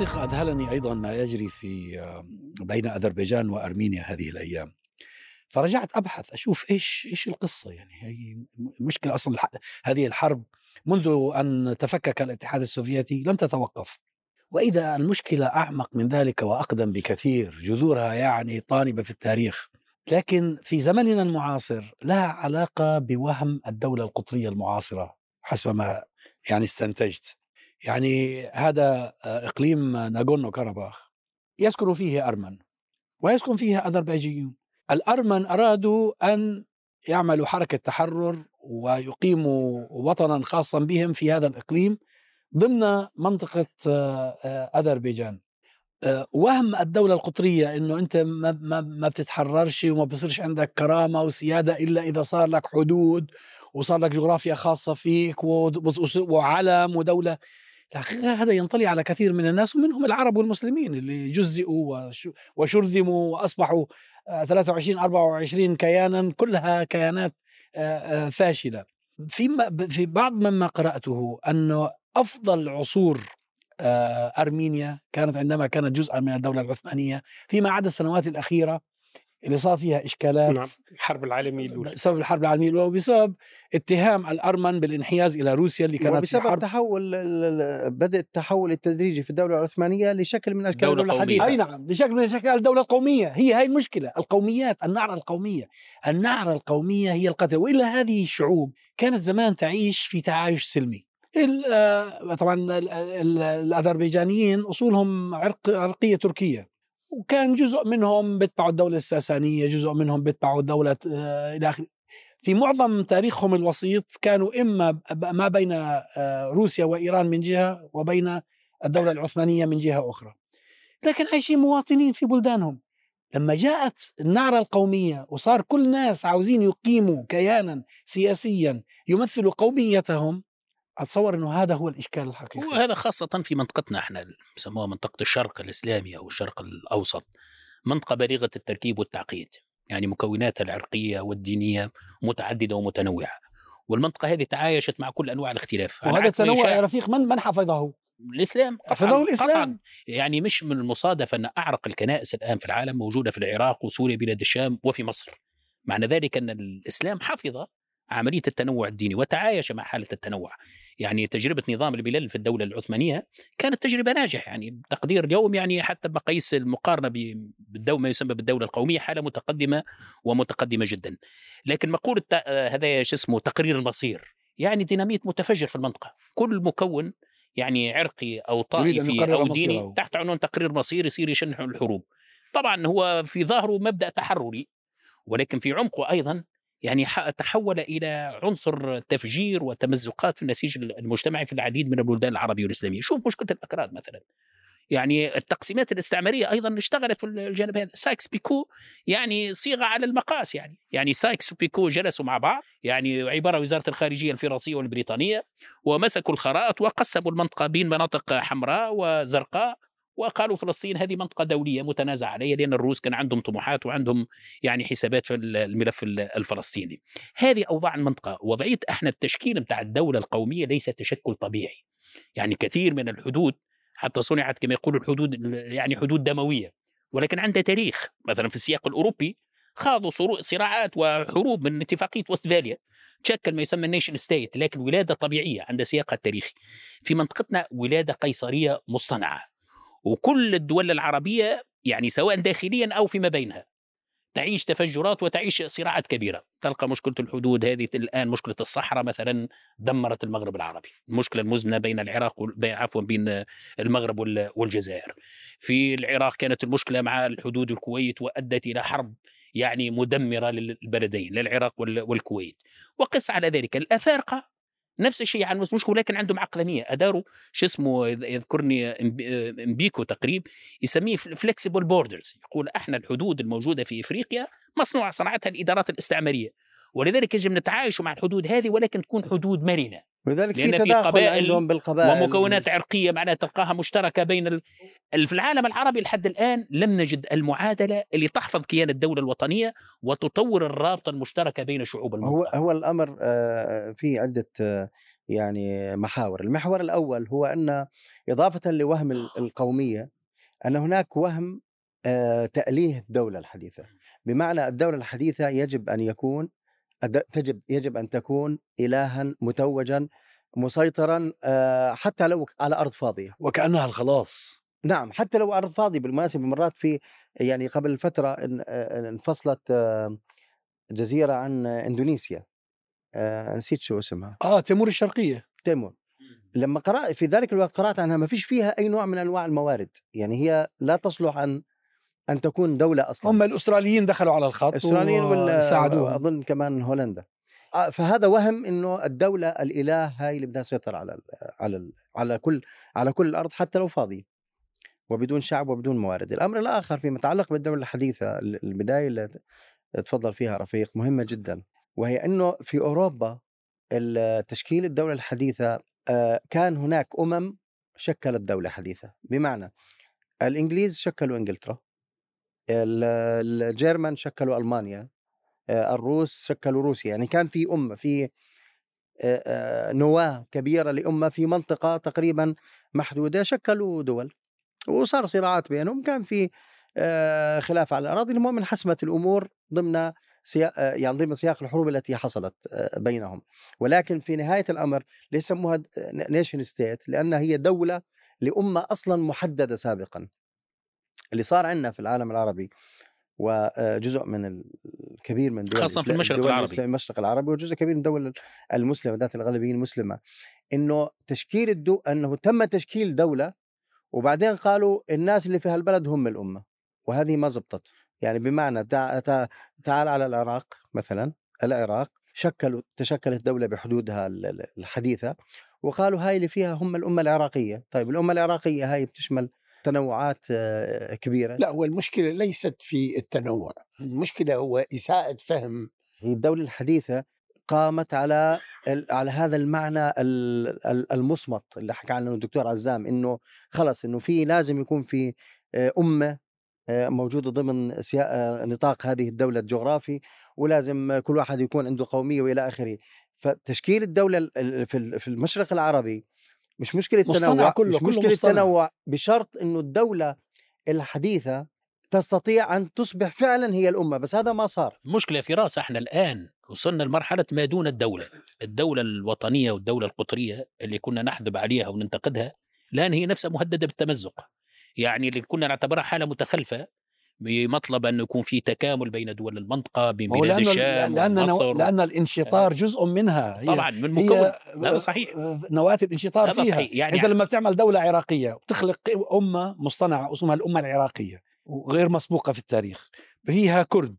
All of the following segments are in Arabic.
الحقيقة أذهلني أيضا ما يجري في بين أذربيجان وأرمينيا هذه الأيام. فرجعت أبحث أشوف إيش إيش القصة يعني هي مشكلة أصلا هذه الحرب منذ أن تفكك الاتحاد السوفيتي لم تتوقف. وإذا المشكلة أعمق من ذلك وأقدم بكثير جذورها يعني طانبة في التاريخ. لكن في زمننا المعاصر لها علاقة بوهم الدولة القطرية المعاصرة حسب ما يعني استنتجت. يعني هذا إقليم ناغورنو كاراباخ. يسكن فيه أرمن ويسكن فيه أذربيجيون. الأرمن أرادوا أن يعملوا حركة تحرر ويقيموا وطنا خاصا بهم في هذا الإقليم ضمن منطقة أذربيجان. وهم الدولة القطرية إنه أنت ما, ما, ما بتتحررش وما بصيرش عندك كرامة وسيادة إلا إذا صار لك حدود وصار لك جغرافيا خاصة فيك وعلم ودولة. الحقيقة هذا ينطلي على كثير من الناس ومنهم العرب والمسلمين اللي جزئوا وشرذموا وأصبحوا 23 24 كيانا كلها كيانات فاشلة. في في بعض مما قرأته أنه أفضل عصور أرمينيا كانت عندما كانت جزءا من الدولة العثمانية فيما عدا السنوات الأخيرة اللي صار فيها إشكالات نعم الحرب العالمية الأولى. بسبب الحرب العالمية الأولى وبسبب اتهام الأرمن بالانحياز إلى روسيا اللي كانت بسبب حرب تحول بدا التحول التدريجي في الدولة العثمانية لشكل من أشكال الدولة الحديثة. أي نعم لشكل من أشكال الدولة القومية. هي هاي المشكلة القوميات النعرة القومية. النعرة القومية هي القتل. وإلا هذه الشعوب كانت زمان تعيش في تعايش سلمي. طبعا الأذربيجانيين أصولهم عرق عرقية تركية. وكان جزء منهم بيتبعوا الدولة الساسانية جزء منهم بيتبعوا الدولة إلى آخره. في معظم تاريخهم الوسيط كانوا إما ما بين روسيا وإيران من جهة وبين الدولة العثمانية من جهة أخرى. لكن عايشين مواطنين في بلدانهم. لما جاءت النعرة القومية وصار كل ناس عاوزين يقيموا كيانا سياسيا يمثل قوميتهم أتصور إنه هذا هو الإشكال الحقيقي. وهذا خاصة في منطقتنا إحنا بسموها منطقة الشرق الإسلامي أو الشرق الأوسط منطقة بليغة التركيب والتعقيد يعني مكوناتها العرقية والدينية متعددة ومتنوعة. والمنطقة هذه تعايشت مع كل أنواع الاختلاف وهذا التنوع يا رفيق من من حفظه؟ الإسلام حفظه الإسلام. قطعاً. يعني مش من المصادفه أن أعرق الكنائس الآن في العالم موجودة في العراق وسوريا بلاد الشام وفي مصر. معنى ذلك أن الإسلام حفظ عملية التنوع الديني وتعايش مع حالة التنوع. يعني تجربة نظام الملل في الدولة العثمانية كانت تجربة ناجحة. يعني تقدير اليوم يعني حتى بمقاييس المقارنة بالدولة ما يسمى بالدولة القومية حالة متقدمة ومتقدمة جدا. لكن مقولة هذا شو اسمه تقرير المصير يعني ديناميت متفجر في المنطقة. كل مكون يعني عرقي أو طائفي أو ديني تحت عنوان تقرير مصير يصير يشنح الحروب. طبعا هو في ظاهره مبدأ تحرري ولكن في عمقه أيضا يعني تحول إلى عنصر تفجير وتمزقات في النسيج المجتمعي في العديد من البلدان العربية والإسلامية، شوف مشكلة الأكراد مثلا. يعني التقسيمات الاستعمارية أيضا اشتغلت في الجانب هذا، سايكس بيكو يعني صيغة على المقاس يعني، يعني سايكس وبيكو جلسوا مع بعض، يعني عبارة وزارة الخارجية الفرنسية والبريطانية ومسكوا الخرائط وقسموا المنطقة بين مناطق حمراء وزرقاء وقالوا فلسطين هذه منطقة دولية متنازع عليها لأن الروس كان عندهم طموحات وعندهم يعني حسابات في الملف الفلسطيني. هذه أوضاع المنطقة، وضعية إحنا التشكيل بتاع الدولة القومية ليس تشكل طبيعي. يعني كثير من الحدود حتى صنعت كما يقولوا الحدود يعني حدود دموية ولكن عندها تاريخ، مثلا في السياق الأوروبي خاضوا صراعات وحروب من اتفاقية وستفاليا تشكل ما يسمى ال nation state لكن ولادة طبيعية عندها سياقها التاريخي. في منطقتنا ولادة قيصرية مصطنعة وكل الدول العربية يعني سواء داخليا أو فيما بينها تعيش تفجرات وتعيش صراعات كبيرة. تلقى مشكلة الحدود هذه الآن مشكلة الصحراء مثلا دمرت المغرب العربي. المشكلة المزنة بين العراق عفوا بين المغرب والجزائر. في العراق كانت المشكلة مع الحدود الكويت وأدت إلى حرب يعني مدمرة للبلدين للعراق والكويت. وقس على ذلك. الأفارقة نفس الشيء عن مشكله ولكن عندهم عقلانية. اداروا شو اسمه يذكرني إمبيكو تقريب يسميه flexible borders يقول أحنا الحدود الموجودة في إفريقيا مصنوعة صنعتها الإدارات الاستعمارية. ولذلك يجب نتعايش مع الحدود هذه ولكن تكون حدود مرنة. ولذلك لأن في تداخل قبائل عندهم بالقبائل. ومكونات عرقية معناها تلقاها مشتركة بين ال... في العالم العربي لحد الآن لم نجد المعادلة اللي تحفظ كيان الدولة الوطنية وتطور الرابطة المشتركة بين شعوب هو المنطقة هو الأمر آه، في عدة آه، يعني محاور، المحور الأول هو أن إضافة لوهم ال- القومية أن هناك وهم آه، تأليه الدولة الحديثة، بمعنى الدولة الحديثة يجب أن يكون تجب يجب أن تكون الها متوجا مسيطرا حتى لو على أرض فاضية، وكأنها الخلاص. نعم حتى لو أرض فاضية بالمناسبة مرات في يعني قبل فترة ان- انفصلت جزيرة عن إندونيسيا. نسيت شو اسمها. آه تيمور الشرقية. تيمور. لما قرأت في ذلك الوقت قرأت عنها ما فيش فيها أي نوع من أنواع الموارد. يعني هي لا تصلح أن أن تكون دولة أصلا. هم الأستراليين دخلوا على الخط الأستراليين ولا ساعدوهم أظن كمان هولندا. آه، فهذا وهم إنه الدولة الإله هاي اللي بدها تسيطر على ال على ال على كل على كل الأرض حتى لو فاضية. وبدون شعب وبدون موارد. الأمر الآخر فيما يتعلق بالدولة الحديثة ال- البداية اللي تفضل فيها رفيق مهمة جدا. وهي إنه في أوروبا تشكيل الدولة الحديثة آه، كان هناك أمم شكلت دولة حديثة. بمعنى الإنجليز شكلوا إنجلترا. الجيرمان شكلوا ألمانيا آه، الروس شكلوا روسيا. يعني كان في أمة في آه، آه، نواة كبيرة لأمة في منطقة تقريبا محدودة شكلوا دول. وصار صراعات بينهم. كان في خلاف على الأراضي. المهم انحسمت الأمور ضمن سياق يعني ضمن سياق الحروب التي حصلت بينهم. ولكن في نهاية الأمر ليس يسموها nation state لانها هي دولة لأمة أصلا محددة سابقا. اللي صار عندنا في العالم العربي وجزء من الكبير من دول خاصة في المشرق الدول العربي. المشرق العربي وجزء كبير من الدول المسلمة ذات الغالبيه المسلمة. إنه تشكيل الدو إنه تم تشكيل دولة وبعدين قالوا الناس اللي في هالبلد هم الأمة وهذه ما زبطت. يعني بمعنى تع... تع... تعال على العراق مثلا العراق شكلوا تشكلت دولة بحدودها ال- ال- الحديثة وقالوا هاي اللي فيها هم الأمة العراقية. طيب الأمة العراقية هاي بتشمل تنوعات كبيرة؟ لا هو المشكلة ليست في التنوع المشكلة هو اساءه فهم. هي الدولة الحديثة قامت على على هذا المعنى ال- ال- المصمت اللي حكى عنه الدكتور عزام إنه خلص إنه في لازم يكون في أمة موجودة ضمن نطاق هذه الدولة الجغرافي ولازم كل واحد يكون عنده قومية وإلى آخره. فتشكيل الدولة ال- ال- في ال- في المشرق العربي مش مشكلة تنوع كله، مش كله مشكلة مصطنع. تنوع بشرط إنه الدولة الحديثة تستطيع أن تصبح فعلا هي الأمة بس هذا ما صار. مشكلة في رأس إحنا الآن وصلنا لمرحلة ما دون الدولة. الدولة الوطنية والدولة القطرية اللي كنا نحدب عليها وننتقدها الآن هي نفسها مهددة بالتمزق. يعني اللي كنا نعتبرها حالة متخلفة بمطلب أن يكون في تكامل بين دول المنطقة بين بلاد لأن الشام لأن, ومصر لأن الانشطار جزء منها. هي طبعا من هي مكون. هذا صحيح. نواة الانشطار فيها. صحيح. يعني انت لما بتعمل دولة عراقية وبتخلق أمة مصطنعة اسمها الأمة العراقية وغير مسبوقة في التاريخ. فيها كرد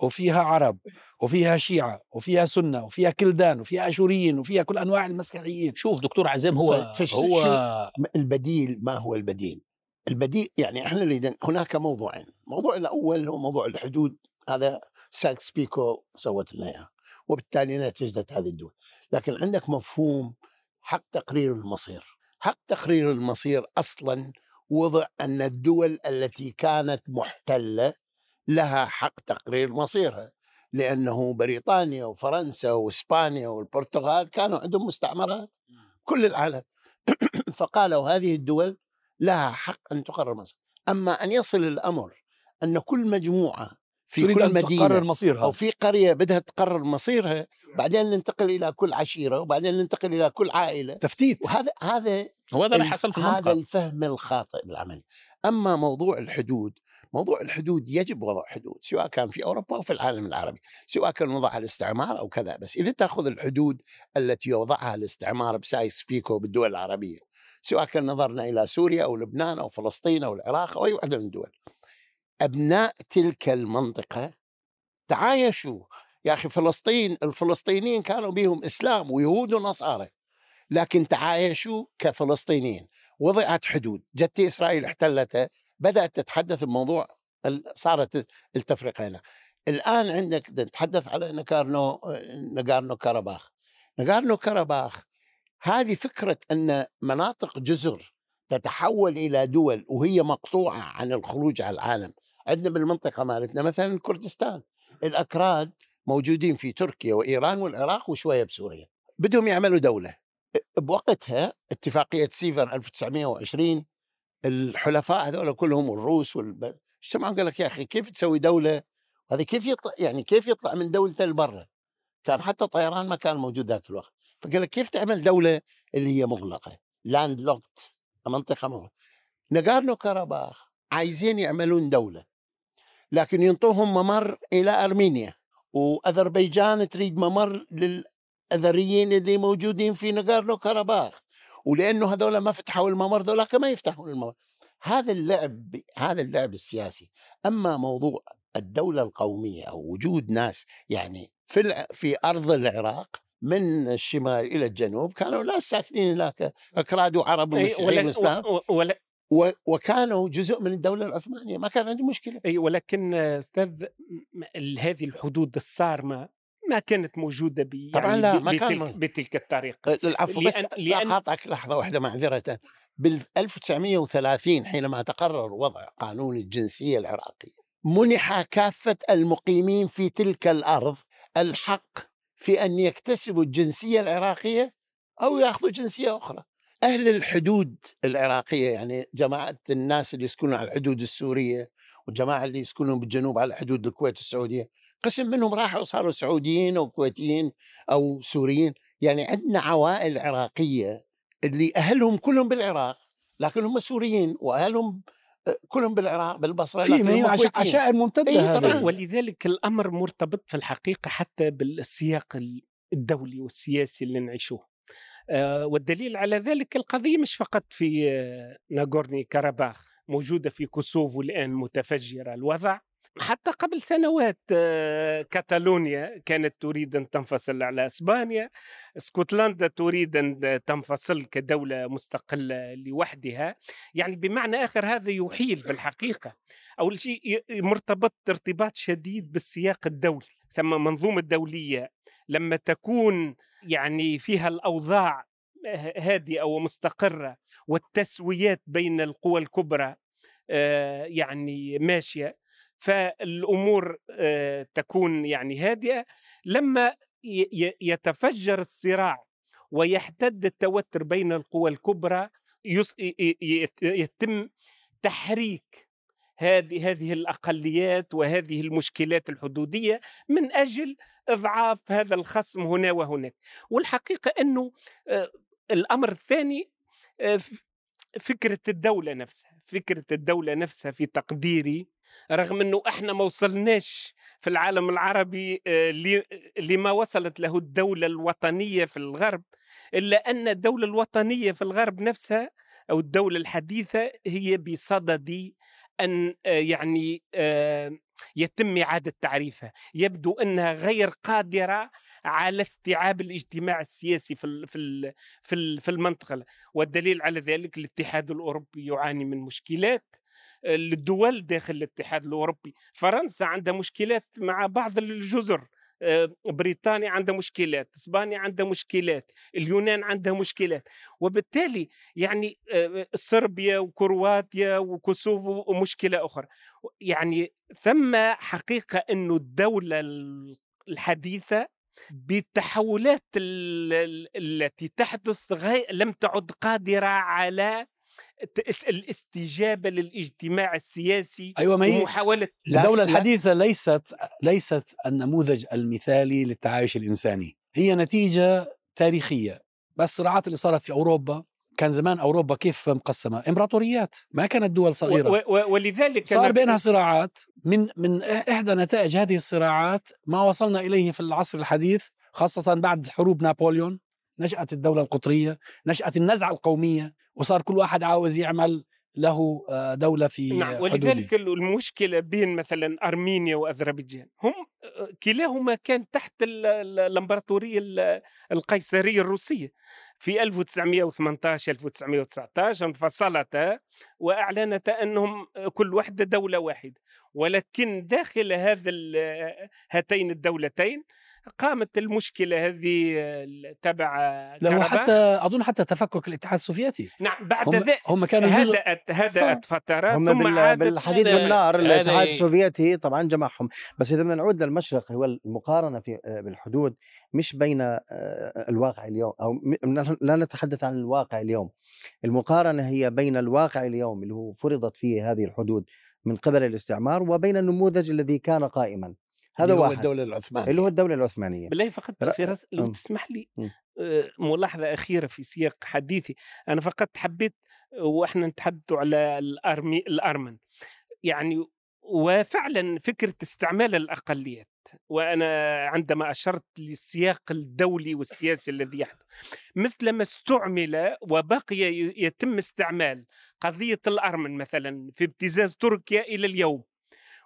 وفيها عرب وفيها شيعة وفيها سنة وفيها كلدان وفيها اشوريين وفيها كل أنواع المسيحيين. شوف دكتور عزام هو هو البديل؟ ما هو البديل؟ البديل يعني إحنا اللي هناك موضوعين الموضوع الأول هو موضوع الحدود هذا ساكس بيكو سوت لنا إياه وبالتالي نتجت هذه الدول لكن عندك مفهوم حق تقرير المصير حق تقرير المصير أصلا وضع أن الدول التي كانت محتلة لها حق تقرير مصيرها لأنه بريطانيا وفرنسا وإسبانيا والبرتغال كانوا عندهم مستعمرات كل العالم. فقالوا هذه الدول لها حق أن تقرر مصير أما أن يصل الأمر أن كل مجموعة في تريد كل أن مدينة تقرر مصيرها. أو في قرية بدها تقرر مصيرها بعدين ننتقل إلى كل عشيرة وبعدين ننتقل إلى كل عائلة. تفتيت. وهذا هذا وهذا اللي حصل في هذا المنطقة الفهم الخاطئ للعمل. أما موضوع الحدود موضوع الحدود يجب وضع حدود سواء كان في أوروبا أو في العالم العربي سواء كان وضعها الاستعمار أو كذا بس إذا تأخذ الحدود التي وضعها الاستعمار بسايس بيكو بالدول العربية سواء كان نظرنا إلى سوريا أو لبنان أو فلسطين أو العراق أو أي واحدة من الدول أبناء تلك المنطقة تعايشوا. يا أخي فلسطين الفلسطينيين كانوا بهم إسلام ويهود ونصارى لكن تعايشوا كفلسطينيين. وضعت حدود. جت إسرائيل احتلتها بدأت تتحدث بموضوع صارت التفرقه هنا. الآن عندك نتحدث على نكارنو نغارنو كاراباخ نغارنو كاراباخ هذه فكرة أن مناطق جزر تتحول إلى دول وهي مقطوعة عن الخروج على العالم. عندنا بالمنطقة مالتنا مثلا كردستان. الأكراد موجودين في تركيا وإيران والعراق وشوية بسوريا. بدهم يعملوا دولة. بوقتها اتفاقية سيفر 1920 الحلفاء هذول كلهم الروس والب... اجتمعوا قال لك يا أخي كيف تسوي دولة؟ هذه كيف يطلع يعني كيف يطلع من دولته لبرا؟ كان حتى طيران ما كان موجود ذاك الوقت. فقال لك كيف تعمل دولة اللي هي مغلقة؟ landlocked منطقة مغلقة. نغورنو كاراباخ عايزين يعملون دولة. لكن ينطوهم ممر إلى أرمينيا. وأذربيجان تريد ممر للأذريين اللي موجودين في نغورنو كاراباخ ولأنه هذول ما فتحوا الممر ذولاك ما يفتحون الممر. هذا اللعب هذا اللعب السياسي. أما موضوع الدولة القومية أو وجود ناس يعني في في أرض العراق من الشمال إلى الجنوب كانوا ناس ساكنين هناك أكراد وعرب ومسيحيين وإسلام. وكانوا جزء من الدولة العثمانية ما كان عندهم مشكلة. إي ولكن أستاذ هذه الحدود الصارمه ما كانت موجودة ب يعني طبعا لا ما كان بتلك, بتلك الطريقة العفو بس لأن اقاطعك لحظة واحدة معذره بال 1930 حينما تقرر وضع قانون الجنسية العراقي منح كافة المقيمين في تلك الأرض الحق في أن يكتسبوا الجنسية العراقية أو يأخذوا جنسية أخرى. أهل الحدود العراقية يعني جماعة الناس اللي يسكنون على الحدود السورية والجماعه اللي يسكنون بالجنوب على حدود الكويت السعودية قسم منهم راحوا وصاروا سعوديين أو كويتيين أو سوريين يعني عندنا عوائل عراقية اللي أهلهم كلهم بالعراق لكن هم سوريين وأهلهم آه، كلهم بالعراق بالبصرة في ما هي عشائر ممتده إيه طبعا. ولذلك الأمر مرتبط في الحقيقة حتى بالسياق الدولي والسياسي اللي نعيشوه. آه، والدليل على ذلك القضية مش فقط في آه، ناغورني كاراباخ موجودة في كوسوفو الآن متفجرة الوضع. حتى قبل سنوات آه، كاتالونيا كانت تريد أن تنفصل على إسبانيا اسكتلندا تريد أن تنفصل كدولة مستقلة لوحدها. يعني بمعنى آخر هذا يحيل في الحقيقة. أول شيء مرتبط ارتباط شديد بالسياق الدولي. ثم منظومة دولية لما تكون يعني فيها الأوضاع هادئة ومستقرة والتسويات بين القوى الكبرى آه، يعني ماشية فالأمور آه، تكون يعني هادئة. لما يتفجر الصراع ويحتد التوتر بين القوى الكبرى يتم تحريك هذه هذه الأقليات وهذه المشكلات الحدودية من أجل إضعاف هذا الخصم هنا وهناك. والحقيقة أنه آه، الأمر الثاني فكرة الدولة نفسها فكرة الدولة نفسها في تقديري رغم إنه إحنا ما وصلناش في العالم العربي آه، لما وصلت له الدولة الوطنية في الغرب إلا أن الدولة الوطنية في الغرب نفسها أو الدولة الحديثة هي بصدد أن آه، يعني آه، يتم إعادة تعريفها يبدو أنها غير قادرة على استيعاب الاجتماع السياسي في في في المنطقة. والدليل على ذلك الاتحاد الأوروبي يعاني من مشكلات الدول داخل الاتحاد الأوروبي. فرنسا عندها مشكلات مع بعض الجزر آه، بريطانيا عندها مشكلات اسبانيا عندها مشكلات اليونان عندها مشكلات. وبالتالي يعني آه، صربيا وكرواتيا وكوسوفو مشكله أخرى. يعني ثم حقيقة إنه الدولة الحديثة بالتحولات التي تحدث لم تعد قادرة على الاستجابة للاجتماع السياسي أيوه ما هي ومحاولة الدولة الحديثة ليست ليست النموذج المثالي للتعايش الإنساني. هي نتيجة تاريخية. بس الصراعات اللي صارت في أوروبا كان زمان أوروبا كيف مقسمة؟ إمبراطوريات. ما كانت دول صغيرة. و و ولذلك صار بينها صراعات. من من إحدى نتائج هذه الصراعات ما وصلنا إليه في العصر الحديث خاصة بعد حروب نابليون. نشأت الدولة القطرية نشأت النزعة القومية وصار كل واحد عاوز يعمل له آه، دولة في نعم ولذلك المشكلة بين مثلا أرمينيا وأذربيجان هم كلاهما كان تحت الإمبراطورية القيصرية الروسية. في 1918 1919 انفصلتا واعلنتا أنهم كل وحده دولة واحدة ولكن داخل هذا ال- هاتين الدولتين قامت المشكلة هذه تبع لا هو كرباخ. حتى أظن حتى تفكك الاتحاد السوفيتي. نعم بعد هم, ذلك هم كانوا جزء هدأت هدأت فترات هم ثم بال- عادت بالحديد والنار الاتحاد السوفيتي طبعا جمعهم. بس اذا بدنا نعود للمشرق هو المقارنة في آه، بالحدود مش بين آه، الواقع اليوم أو لا نتحدث عن الواقع اليوم. المقارنة هي بين الواقع اليوم اللي هو فرضت فيه هذه الحدود من قبل الاستعمار وبين النموذج الذي كان قائما. هذا اللي هو واحد. الدولة العثمانية. اللي هو الدولة العثمانية. بالله فقط رس... لو. تسمح لي. آه، ملاحظة أخيرة في سياق حديثي. أنا فقط حبيت آه، وإحنا نتحدث على الأرمي الأرمن. يعني وفعلا فكرة استعمال الأقليات وأنا عندما أشرت للسياق الدولي والسياسي الذي يحدث مثلما استعمل وبقي يتم استعمال قضية الأرمن مثلا في ابتزاز تركيا إلى اليوم.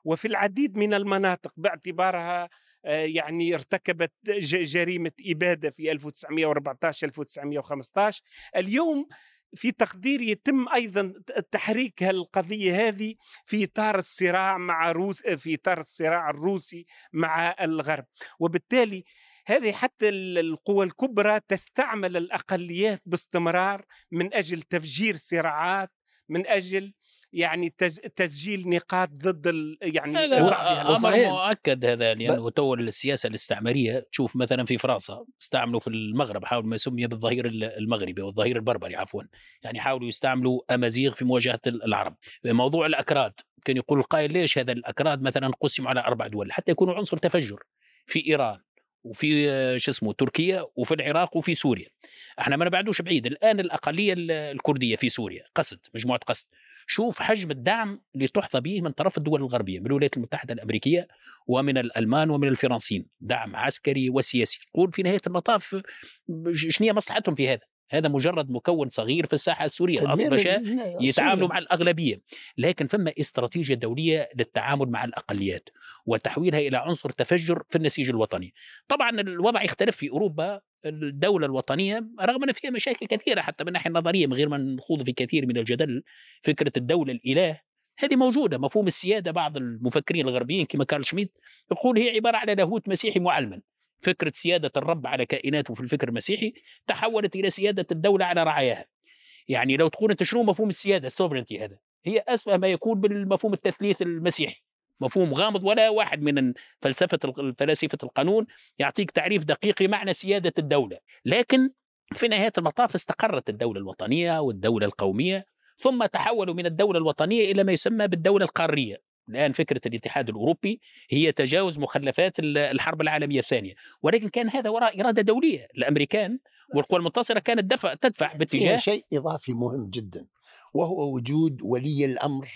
وفي العديد من المناطق باعتبارها آه، يعني ارتكبت جريمة إبادة في 1914 1915 اليوم في تقدير يتم أيضا تحريك القضية هذه في إطار الصراع مع روس في إطار الصراع الروسي مع الغرب. وبالتالي هذه حتى ال- القوى الكبرى تستعمل الأقليات باستمرار من أجل تفجير صراعات من أجل يعني تز- تسجيل نقاط ضد ال- يعني أمر. مؤكد هذا لأنه تو السياسة الاستعمارية تشوف مثلا في فرنسا استعملوا في المغرب حاولوا ما سمي بالظهير المغربي أو الظهير البربري عفوا يعني حاولوا يستعملوا أمازيغ في مواجهة العرب. موضوع الأكراد كان يقول القائل ليش هذا الأكراد مثلا قسموا على أربع دول؟ حتى يكونوا عنصر تفجر في إيران وفي شو اسمه تركيا وفي العراق وفي سوريا. إحنا ما نبعدوش بعيد الآن الأقلية ال- الكردية في سوريا قسد مجموعة قسد. شوف حجم الدعم اللي تحظى به من طرف الدول الغربية من الولايات المتحدة الأمريكية ومن الألمان ومن الفرنسيين. دعم عسكري وسياسي. قول في نهاية المطاف شنو هي مصلحتهم في هذا؟ هذا مجرد مكون صغير في الساحة السورية تدمير الاصبشة ال- يتعاملوا. مع الأغلبية. لكن فما استراتيجية دولية للتعامل مع الأقليات وتحويلها إلى عنصر تفجر في النسيج الوطني. طبعا الوضع يختلف في أوروبا الدولة الوطنية رغم أن فيها مشاكل كثيرة حتى من الناحية النظرية من غير ما نخوض في كثير من الجدل فكرة الدولة الإله هذه موجودة. مفهوم السيادة بعض المفكرين الغربيين كما كارل شميت يقول هي عبارة على لاهوت مسيحي معلما. فكرة سيادة الرب على كائناته في الفكر المسيحي تحولت إلى سيادة الدولة على رعاياها. يعني لو تقول أنت شنو مفهوم السيادة السوفرنتي هذا؟ هي اسوأ ما يكون بالمفهوم التثليث المسيحي. مفهوم غامض ولا واحد من فلسفه فلاسفة القانون يعطيك تعريف دقيق لمعنى سيادة الدولة. لكن في نهاية المطاف استقرت الدولة الوطنية والدولة القومية ثم تحولوا من الدولة الوطنية إلى ما يسمى بالدولة القارية. الآن فكرة الاتحاد الأوروبي هي تجاوز مخلفات الحرب العالمية الثانية ولكن كان هذا وراء إرادة دولية الأمريكان والقوى المنتصره كانت دفع تدفع باتجاه شيء إضافي مهم جدا وهو وجود ولي الأمر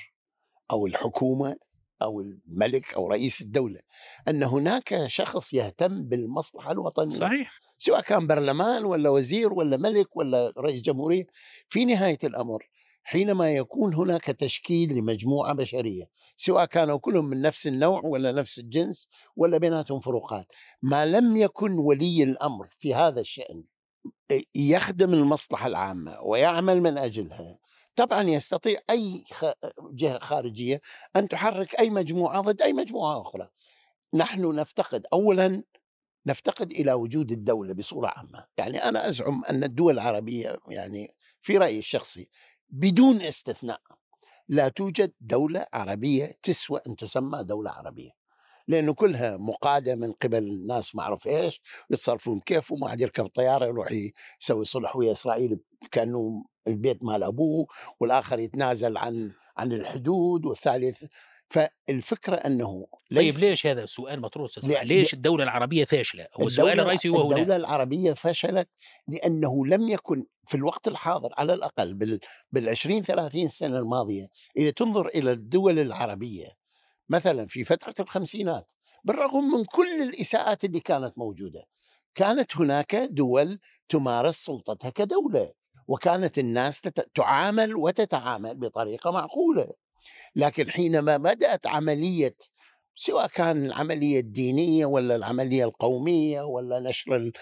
أو الحكومة أو الملك أو رئيس الدولة أن هناك شخص يهتم بالمصلحة الوطنية صحيح. سواء كان برلمان ولا وزير ولا ملك ولا رئيس جمهورية في نهاية الأمر حينما يكون هناك تشكيل لمجموعة بشرية سواء كانوا كلهم من نفس النوع ولا نفس الجنس ولا بيناتهم فروقات ما لم يكن ولي الأمر في هذا الشأن يخدم المصلحة العامة ويعمل من أجلها. طبعا يستطيع أي جهة خارجية أن تحرك أي مجموعة ضد أي مجموعة أخرى. نحن نفتقد اولا نفتقد إلى وجود الدولة بصورة عامة. يعني أنا أزعم أن الدول العربية يعني في رأيي الشخصي بدون استثناء. لا توجد دولة عربية تسوى أن تسمى دولة عربية لأنه كلها مقادة من قبل ناس ما اعرف إيش يتصرفون كيف وما عاد يركب طيارة يروح يسوي صلح ويا إسرائيل كأنه البيت مال أبوه والآخر يتنازل عن عن الحدود والثالث فالفكرة أنه طيب ليش هذا السؤال مطروح لا- ليش الدولة العربية فاشلة؟ هو السؤال الرئيسي هو هنا. الدولة العربية فشلت لأنه لم يكن في الوقت الحاضر على الأقل بال, بالعشرين ثلاثين سنة الماضية إذا تنظر إلى الدول العربية مثلا في فترة الخمسينات بالرغم من كل الإساءات اللي كانت موجودة كانت هناك دول تمارس سلطتها كدولة وكانت الناس تت... تعامل وتتعامل بطريقة معقولة. لكن حينما بدأت عملية سواء كان العملية الدينية ولا العملية القومية ولا نشر ال-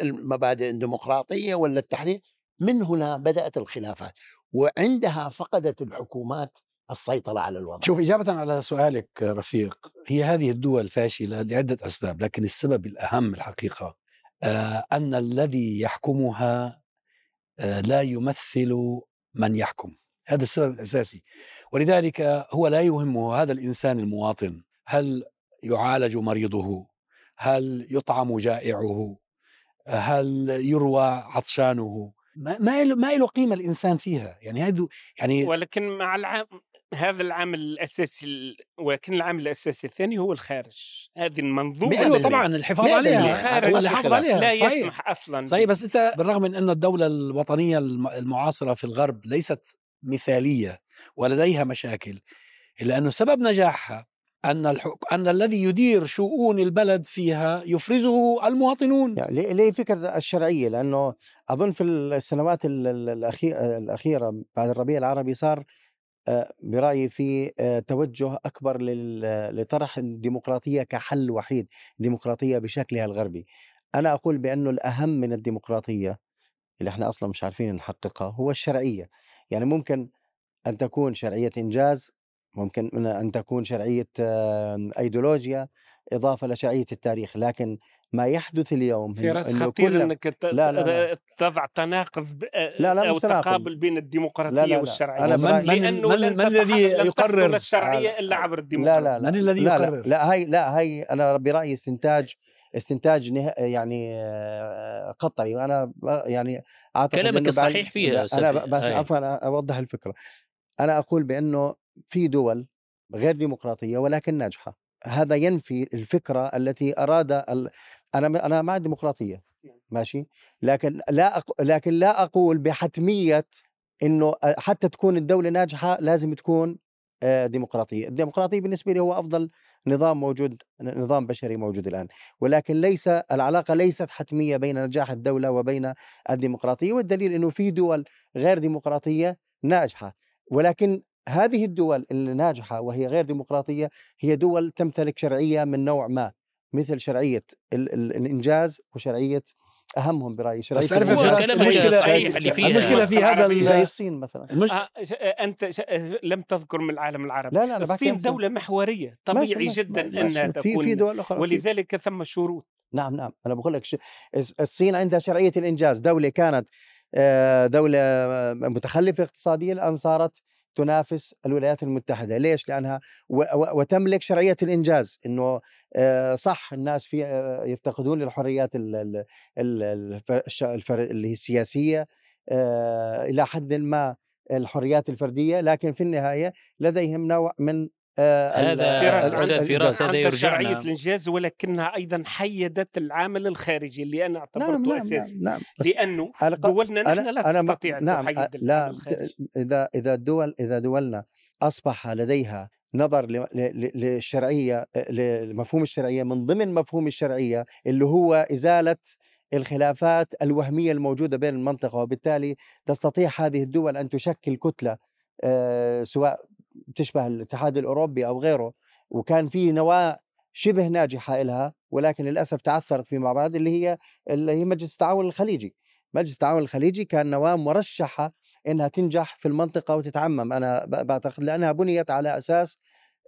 المبادئ الديمقراطية ولا التحرير من هنا بدأت الخلافات وعندها فقدت الحكومات السيطرة على الوضع. شوف إجابة على سؤالك رفيق هي هذه الدول فاشلة لعدة أسباب لكن السبب الأهم الحقيقة آه، أن الذي يحكمها آه، لا يمثل من يحكم. هذا السبب الأساسي. ولذلك هو لا يهمه هذا الإنسان المواطن هل يعالج مريضه هل يطعم جائعه هل يروى عطشانه ما ما له ما له قيمة الإنسان فيها يعني هذا يعني ولكن مع العام هذا العامل الأساسي ال- ولكن العامل الأساسي الثاني هو الخارج هذه المنظومة أيوه. طبعا الحفاظ عليها. الخارج الحفاظ. عليها لا صحيح. يسمح أصلا صحيح بس أنت بالرغم من انه الدولة الوطنيه الم- المعاصرة في الغرب ليست مثالية ولديها مشاكل إلا أنه سبب نجاحها أن الحك... أن الذي يدير شؤون البلد فيها يفرزه المواطنون. يعني ليه فكرة الشرعية؟ لأنه أظن في السنوات الأخيرة بعد الربيع العربي صار آه، برأيي في آه، توجه أكبر لطرح الديمقراطية كحل وحيد ديمقراطيه بشكلها الغربي. أنا أقول بأنه الأهم من الديمقراطية اللي إحنا أصلا مش عارفين نحققها هو الشرعية. يعني ممكن أن تكون شرعية إنجاز ممكن من أن تكون شرعية آه، إيديولوجيا إضافة لشرعيه التاريخ لكن ما يحدث اليوم في رأس خطير كل- إنك ت- لا، لا، لا. تضع تناقض ب- لا، لا، أو. تقابل بين الديمقراطية لا، لا، لا. والشرعية أنا من, برأيي- من, لأنه من, لن من الذي يقرر الشرعية إلا عبر الديمقراطيه لا لا لا من الذي لا يقرر؟ لا, لا هاي لا هاي أنا برأيي استنتاج استنتاج نه... يعني قطري. وأنا يعني أعتقد كلامك الصحيح فيها أنا بس. عفوا أوضح الفكرة. أنا أقول بأنه في دول غير ديمقراطية ولكن ناجحة. هذا ينفي الفكرة التي أراد ال... أنا أنا مع الديمقراطية ماشي؟ لكن لا أق... لكن لا أقول بحتمية إنه حتى تكون الدولة ناجحة لازم تكون آه، ديمقراطية، الديمقراطية بالنسبة لي هو أفضل نظام موجود نظام بشري موجود الآن، ولكن ليس العلاقة ليست حتمية بين نجاح الدولة وبين الديمقراطية، والدليل إنه في دول غير ديمقراطية ناجحة، ولكن هذه الدول اللي ناجحة وهي غير ديمقراطية هي دول تمتلك شرعية من نوع ما، مثل شرعية ال- ال- الإنجاز وشرعية أهمهم برأيي شرعيه بس تعرف المشكلة صحيح اللي فيها. المشكلة في هذا. زي ال- الصين مثلا المش... آه ش- آه، أنت ش- آه، لم تذكر من العالم العربي لا لا أنا بحكي الصين. دولة محورية ماشي، طبيعي ماشي، جدا ماشي. أنها في في تكون دول أخرى في- ولذلك ثم شروط نعم نعم أنا بقول لك ش- الص- الصين عندها شرعية الإنجاز دولة كانت آه، دولة آه، متخلفة اقتصاديا الان صارت تنافس الولايات المتحدة. ليش؟ و- وتملك شرعية الإنجاز إنه آه، صح الناس في آه، يفتقدون للحريات اللي هي السياسية آه، إلى حد ما الحريات الفردية لكن في النهاية لديهم نوع من هذا فراس هذا عندها يرجعنا- شرعيه الإنجاز ولكنها أيضا حيدت العامل الخارجي اللي أنا اعتبرته نعم نعم أساسي نعم, نعم. لأنه دولنا نحن لا أنا تستطيع أن نعم تحيد لا إذا إذا الدول إذا دولنا أصبح لديها نظر للشرعية لمفهوم الشرعية من ضمن مفهوم الشرعية اللي هو إزالة الخلافات الوهمية الموجودة بين المنطقة وبالتالي تستطيع هذه الدول أن تشكل كتلة آه، سواء تشبه الاتحاد الأوروبي أو غيره وكان في نواة شبه ناجحة لها ولكن للأسف تعثرت فيما بعد اللي هي اللي هي مجلس التعاون الخليجي. مجلس التعاون الخليجي كان نواة مرشحة إنها تنجح في المنطقة وتتعمم. أنا بعتقد لأنها بنيت على أساس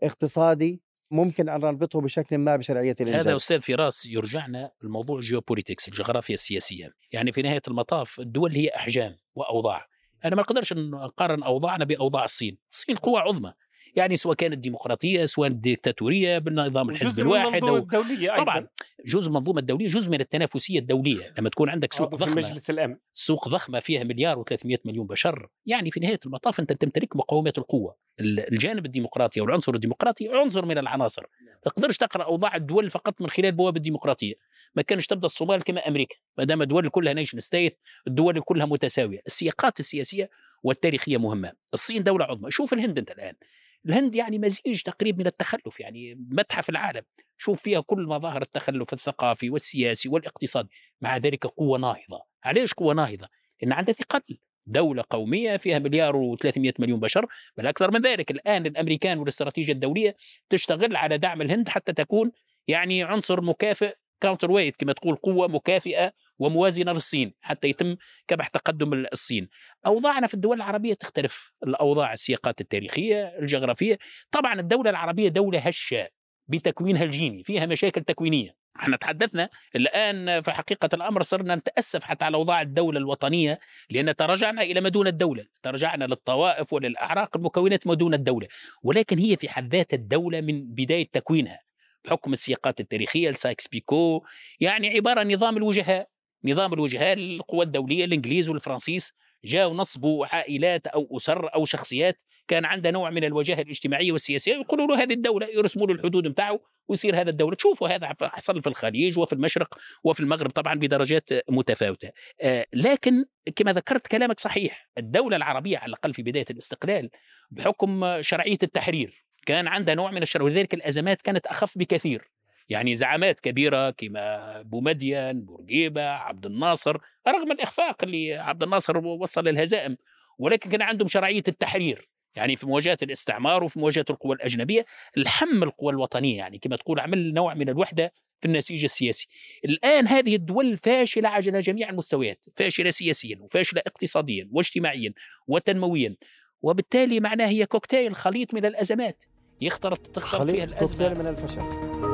اقتصادي ممكن أن نربطه بشكل ما بشرعية الإنجاز. هذا أستاذ فراس يرجعنا الموضوع جيوبوليتكس الجغرافيا السياسية. يعني في نهاية المطاف الدول هي أحجام وأوضاع. أنا ما أقدرش ان أقارن أوضاعنا بأوضاع الصين. الصين قوة عظمى. يعني سواء كانت ديمقراطية سواء ديكتاتورية بالنظام الحزب الواحد أو الدولية أيضاً. طبعا جزء من المنظومه الدولية جزء من التنافسية الدولية. لما تكون عندك سوق ضخمة مجلس الأمن. سوق ضخمة فيها مليار و300 مليون بشر يعني في نهاية المطاف أنت تمتلك مقومات القوة. ال- الجانب الديمقراطي أو العنصر الديمقراطي عنصر من العناصر. ما تقدرش تقرأ أوضاع الدول فقط من خلال بوابة الديمقراطيه ما كانش تبدأ الصومال كما أمريكا. ما دام الدول كلها nation state الدول كلها متساوية. السياقات السياسية والتاريخية مهمة. الصين دولة عظمى. شوف الهند أنت الآن. الهند يعني مزيج تقريب من التخلف يعني متحف العالم. شوف فيها كل مظاهر التخلف الثقافي والسياسي والاقتصادي مع ذلك قوة ناهضة. علاش قوة ناهضة؟ لأن عندها ثقل دولة قومية فيها مليار و300 مليون بشر بل أكثر من ذلك. الآن الأمريكان والاستراتيجية الدولية تشتغل على دعم الهند حتى تكون يعني عنصر مكافئ counterweight كما تقول قوة مكافئة وموازنة للصين حتى يتم كبح تقدم الصين. أوضاعنا في الدول العربية تختلف. الأوضاع السياقات التاريخية الجغرافية. طبعا الدولة العربية دولة هشة بتكوينها الجيني فيها مشاكل تكوينية. إحنا تحدثنا الآن في حقيقة الأمر صرنا نتأسف حتى على اوضاع الدولة الوطنية لأن تراجعنا إلى ما دون الدولة، تراجعنا للطوائف وللأعراق المكونات ما دون الدولة، ولكن هي في حد ذاتها الدولة من بداية تكوينها. بحكم السياقات التاريخية لسايكس بيكو يعني عبارة نظام الوجهاء، نظام الوجهاء القوى الدولية الإنجليز والفرنسيس جاءوا نصبوا عائلات أو أسر أو شخصيات كان عندها نوع من الوجاهة الاجتماعية والسياسية يقولوا له هذه الدولة يرسموا له الحدود نتاعه ويصير هذا الدولة. تشوفوا هذا حصل في الخليج وفي المشرق وفي المغرب طبعا بدرجات متفاوتة. آه لكن كما ذكرت كلامك صحيح الدولة العربية على الأقل في بداية الاستقلال بحكم شرعية التحرير كان عندها نوع من الشر ولذلك الأزمات كانت أخف بكثير. يعني زعامات كبيرة كما بومدين بورقيبة عبد الناصر رغم الإخفاق اللي عبد الناصر وصل للهزائم ولكن كان عندهم شرعية التحرير يعني في مواجهة الاستعمار وفي مواجهة القوى الأجنبية الحم القوى الوطنية يعني كما تقول عمل نوع من الوحدة في النسيج السياسي. الآن هذه الدول فاشلة على جميع المستويات فاشلة سياسيا وفاشلة اقتصاديا واجتماعيا وتنمويا وبالتالي معناه هي كوكتيل خليط من الأزمات يختلط تختلط فيها خليط الأزمة. كوكتيل من الفشل.